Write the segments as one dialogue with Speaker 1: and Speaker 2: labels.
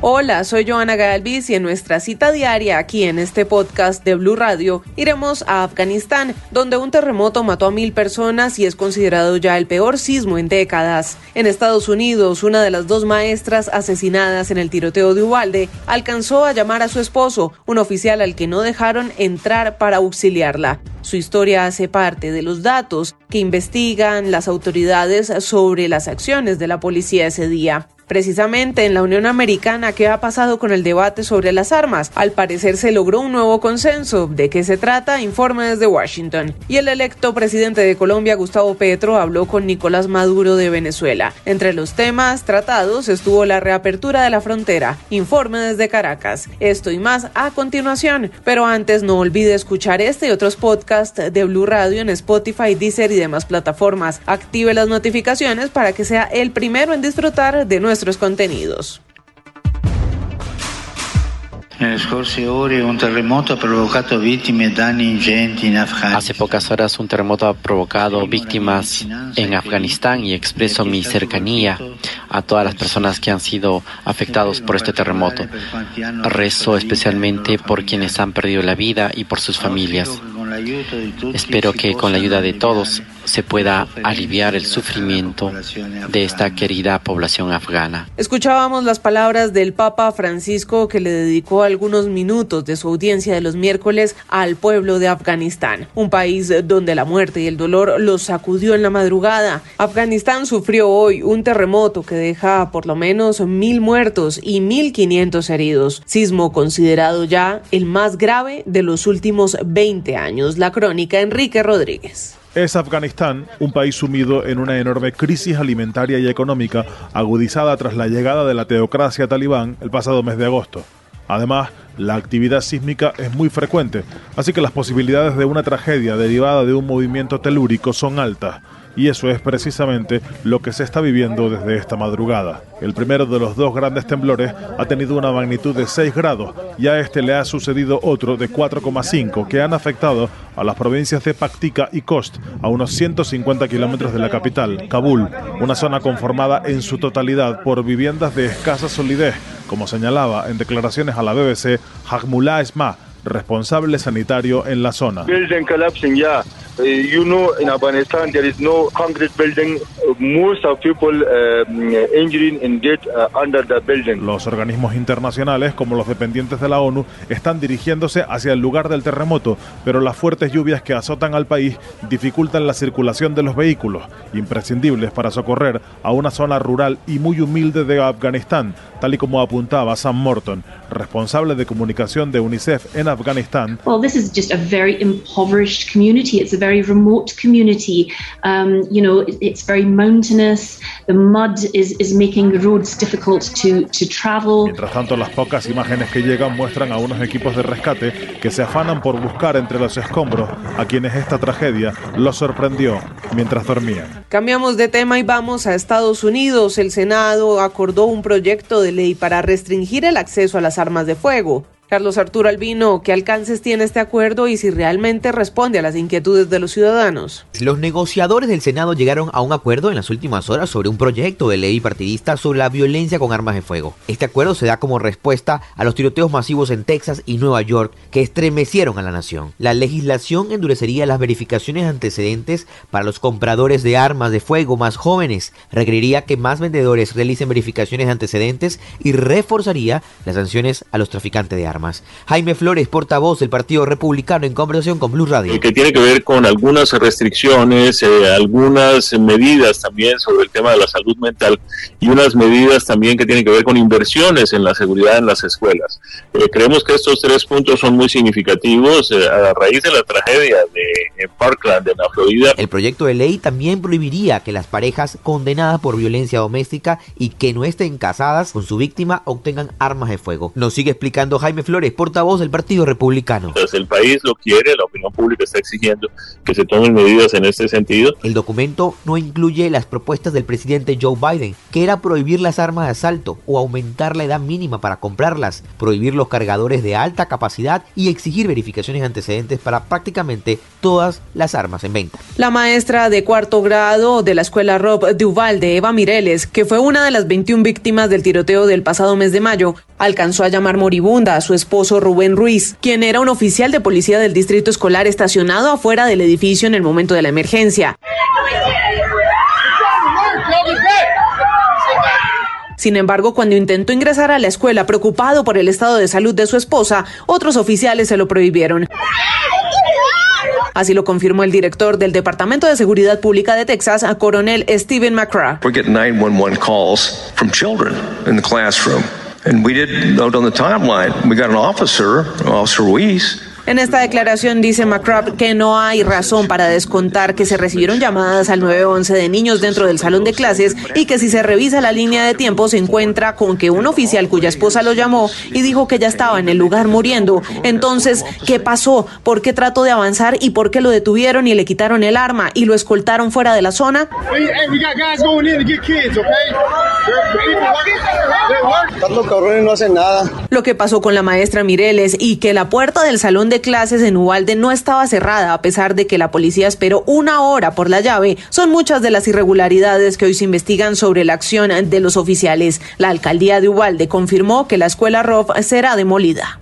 Speaker 1: Hola, soy Joana Galvis y en nuestra cita diaria aquí en este podcast de Blue Radio iremos a Afganistán, donde un terremoto mató a mil personas y es considerado ya el peor sismo en décadas. En Estados Unidos, una de las dos maestras asesinadas en el tiroteo de Ubalde alcanzó a llamar a su esposo, un oficial al que no dejaron entrar para auxiliarla. Su historia hace parte de los datos que investigan las autoridades sobre las acciones de la policía ese día. Precisamente en la Unión Americana, ¿qué ha pasado con el debate sobre las armas? Al parecer se logró un nuevo consenso. ¿De qué se trata? Informe desde Washington. Y el electo presidente de Colombia, Gustavo Petro, habló con Nicolás Maduro de Venezuela. Entre los temas tratados estuvo la reapertura de la frontera. Informe desde Caracas. Esto y más a continuación. Pero antes no olvide escuchar este y otros podcasts de Blue Radio en Spotify, Deezer y demás plataformas. Active las notificaciones para que sea el primero en disfrutar de nuestro nuestros contenidos.
Speaker 2: Hace pocas horas un terremoto ha provocado víctimas en Afganistán y expreso mi cercanía a todas las personas que han sido afectados por este terremoto. Rezo especialmente por quienes han perdido la vida y por sus familias. Espero que con la ayuda de todos se pueda aliviar el sufrimiento de esta querida población afgana.
Speaker 1: Escuchábamos las palabras del Papa Francisco que le dedicó algunos minutos de su audiencia de los miércoles al pueblo de Afganistán, un país donde la muerte y el dolor los sacudió en la madrugada. Afganistán sufrió hoy un terremoto que deja por lo menos mil muertos y mil quinientos heridos, sismo considerado ya el más grave de los últimos 20 años. La crónica Enrique Rodríguez
Speaker 3: es Afganistán, un país sumido en una enorme crisis alimentaria y económica agudizada tras la llegada de la teocracia talibán el pasado mes de agosto. Además, la actividad sísmica es muy frecuente, así que las posibilidades de una tragedia derivada de un movimiento telúrico son altas y eso es precisamente lo que se está viviendo desde esta madrugada. El primero de los dos grandes temblores ha tenido una magnitud de 6 grados y a este le ha sucedido otro de 4,5 que han afectado a las provincias de Paktika y Kost, a unos 150 kilómetros de la capital, Kabul, una zona conformada en su totalidad por viviendas de escasa solidez, como señalaba en declaraciones a la BBC Hagmullah Esma, responsable sanitario en la zona. Uh, you know, in Afghanistan, there is no concrete building Los organismos internacionales, como los dependientes de la ONU, están dirigiéndose hacia el lugar del terremoto, pero las fuertes lluvias que azotan al país dificultan la circulación de los vehículos, imprescindibles para socorrer a una zona rural y muy humilde de Afganistán, tal y como apuntaba Sam Morton, responsable de comunicación de UNICEF en Afganistán.
Speaker 4: Well, this is just a very impoverished community. It's a very remote community. Um, you know, it's very mountainous. The mud is, is making roads difficult to, to travel.
Speaker 3: Mientras tanto, las pocas imágenes que llegan muestran a unos equipos de rescate que se afanan por buscar entre los escombros a quienes esta tragedia los sorprendió mientras dormían.
Speaker 1: Cambiamos de tema y vamos a Estados Unidos. El Senado acordó un proyecto de ley para restringir el acceso a las armas de fuego. Carlos Arturo Albino, ¿qué alcances tiene este acuerdo y si realmente responde a las inquietudes de los ciudadanos?
Speaker 5: Los negociadores del Senado llegaron a un acuerdo en las últimas horas sobre un proyecto de ley partidista sobre la violencia con armas de fuego. Este acuerdo se da como respuesta a los tiroteos masivos en Texas y Nueva York que estremecieron a la nación. La legislación endurecería las verificaciones antecedentes para los compradores de armas de fuego más jóvenes, requeriría que más vendedores realicen verificaciones antecedentes y reforzaría las sanciones a los traficantes de armas. Jaime Flores, portavoz del Partido Republicano, en conversación con Blue Radio.
Speaker 6: Que tiene que ver con algunas restricciones, eh, algunas medidas también sobre el tema de la salud mental y unas medidas también que tienen que ver con inversiones en la seguridad en las escuelas. Eh, creemos que estos tres puntos son muy significativos eh, a raíz de la tragedia de Parkland, en la Florida.
Speaker 5: El proyecto de ley también prohibiría que las parejas condenadas por violencia doméstica y que no estén casadas con su víctima obtengan armas de fuego. Nos sigue explicando Jaime Flores, portavoz del Partido Republicano.
Speaker 6: Entonces el país lo quiere, la opinión pública está exigiendo que se tomen medidas en este sentido.
Speaker 5: El documento no incluye las propuestas del presidente Joe Biden, que era prohibir las armas de asalto o aumentar la edad mínima para comprarlas, prohibir los cargadores de alta capacidad y exigir verificaciones antecedentes para prácticamente todas las armas en venta.
Speaker 1: La maestra de cuarto grado de la escuela Rob Duval de Eva Mireles, que fue una de las 21 víctimas del tiroteo del pasado mes de mayo, alcanzó a llamar moribunda a su esposo Rubén Ruiz, quien era un oficial de policía del distrito escolar estacionado afuera del edificio en el momento de la emergencia. Sin embargo, cuando intentó ingresar a la escuela preocupado por el estado de salud de su esposa, otros oficiales se lo prohibieron. Así lo confirmó el director del Departamento de Seguridad Pública de Texas, a coronel Steven McCraw.
Speaker 7: We get 911 calls from children in the classroom. And we did note on the timeline, we got an officer, Officer Ruiz,
Speaker 1: en esta declaración dice McCrabb que no hay razón para descontar que se recibieron llamadas al 911 de niños dentro del salón de clases y que si se revisa la línea de tiempo se encuentra con que un oficial cuya esposa lo llamó y dijo que ya estaba en el lugar muriendo. Entonces, ¿qué pasó? ¿Por qué trató de avanzar y por qué lo detuvieron y le quitaron el arma y lo escoltaron fuera de la zona?
Speaker 8: no hacen nada.
Speaker 1: Lo que pasó con la maestra Mireles y que la puerta del salón de clases en Ubalde no estaba cerrada a pesar de que la policía esperó una hora por la llave. Son muchas de las irregularidades que hoy se investigan sobre la acción de los oficiales. La alcaldía de Ubalde confirmó que la escuela ROF será demolida.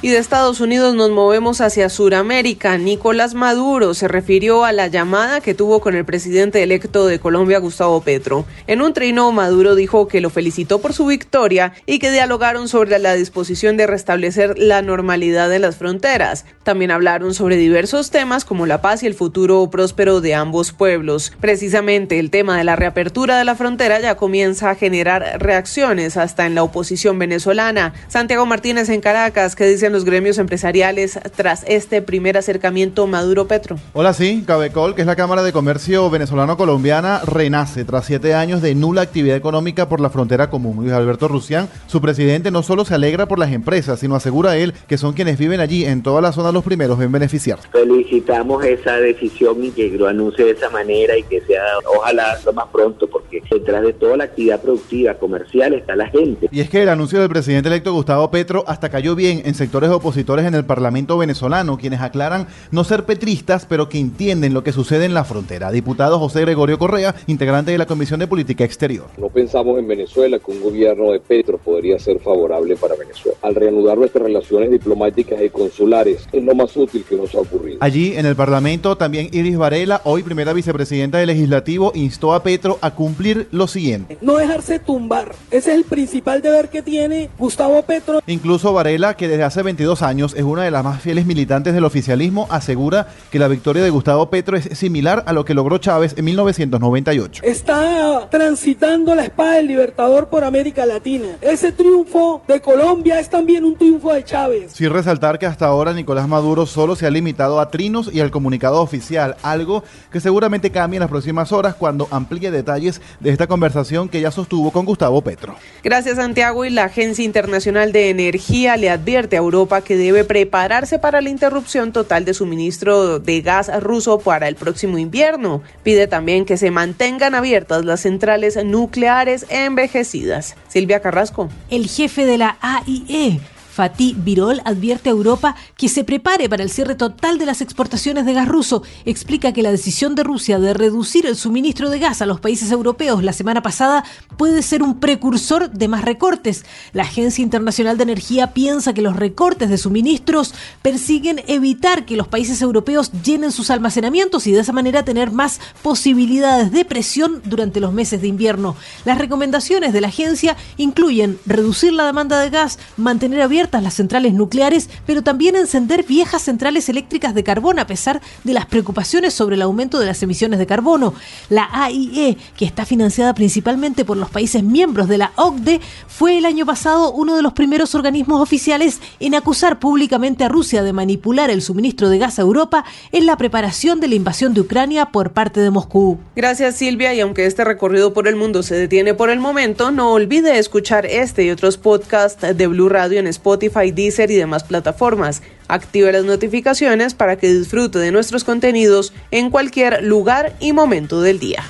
Speaker 1: Y de Estados Unidos nos movemos hacia Sudamérica. Nicolás Maduro se refirió a la llamada que tuvo con el presidente electo de Colombia, Gustavo Petro. En un trino, Maduro dijo que lo felicitó por su victoria y que dialogaron sobre la disposición de restablecer la normalidad en las fronteras. También hablaron sobre diversos temas como la paz y el futuro próspero de ambos pueblos. Precisamente el tema de la reapertura de la frontera ya comienza a generar reacciones hasta en la oposición venezolana. Santiago Martínez en Caracas, que dice los gremios empresariales tras este primer acercamiento Maduro-Petro?
Speaker 9: Hola, sí, Cabecol, que es la Cámara de Comercio Venezolano-Colombiana, renace tras siete años de nula actividad económica por la frontera común. Luis Alberto Rusián, su presidente, no solo se alegra por las empresas, sino asegura él que son quienes viven allí en toda la zona los primeros en beneficiar.
Speaker 10: Felicitamos esa decisión y que lo anuncie de esa manera y que sea, ojalá, lo más pronto, porque detrás de toda la actividad productiva comercial está la gente.
Speaker 9: Y es que el anuncio del presidente electo Gustavo Petro hasta cayó bien en sector opositores en el Parlamento venezolano, quienes aclaran no ser petristas, pero que entienden lo que sucede en la frontera. Diputado José Gregorio Correa, integrante de la Comisión de Política Exterior.
Speaker 11: No pensamos en Venezuela que un gobierno de Petro podría ser favorable para Venezuela. Al reanudar nuestras relaciones diplomáticas y consulares, es lo más útil que nos ha ocurrido.
Speaker 9: Allí, en el Parlamento, también Iris Varela, hoy primera vicepresidenta del Legislativo, instó a Petro a cumplir lo siguiente.
Speaker 12: No dejarse tumbar. Ese es el principal deber que tiene Gustavo Petro.
Speaker 9: Incluso Varela, que desde hace 22 años es una de las más fieles militantes del oficialismo, asegura que la victoria de Gustavo Petro es similar a lo que logró Chávez en 1998.
Speaker 12: Está transitando la espada del libertador por América Latina. Ese triunfo de Colombia es también un triunfo de Chávez.
Speaker 9: Sin resaltar que hasta ahora Nicolás Maduro solo se ha limitado a trinos y al comunicado oficial, algo que seguramente cambie en las próximas horas cuando amplíe detalles de esta conversación que ya sostuvo con Gustavo Petro.
Speaker 1: Gracias Santiago y la Agencia Internacional de Energía le advierte a Europa que debe prepararse para la interrupción total de suministro de gas ruso para el próximo invierno. Pide también que se mantengan abiertas las centrales nucleares envejecidas. Silvia Carrasco.
Speaker 13: El jefe de la AIE Fatih Birol advierte a Europa que se prepare para el cierre total de las exportaciones de gas ruso. Explica que la decisión de Rusia de reducir el suministro de gas a los países europeos la semana pasada puede ser un precursor de más recortes. La Agencia Internacional de Energía piensa que los recortes de suministros persiguen evitar que los países europeos llenen sus almacenamientos y de esa manera tener más posibilidades de presión durante los meses de invierno. Las recomendaciones de la agencia incluyen reducir la demanda de gas, mantener abiertas las centrales nucleares, pero también encender viejas centrales eléctricas de carbón a pesar de las preocupaciones sobre el aumento de las emisiones de carbono. La AIE, que está financiada principalmente por los países miembros de la OCDE, fue el año pasado uno de los primeros organismos oficiales en acusar públicamente a Rusia de manipular el suministro de gas a Europa en la preparación de la invasión de Ucrania por parte de Moscú.
Speaker 1: Gracias Silvia y aunque este recorrido por el mundo se detiene por el momento, no olvide escuchar este y otros podcasts de Blue Radio en Spotify Spotify, Deezer y demás plataformas. Active las notificaciones para que disfrute de nuestros contenidos en cualquier lugar y momento del día.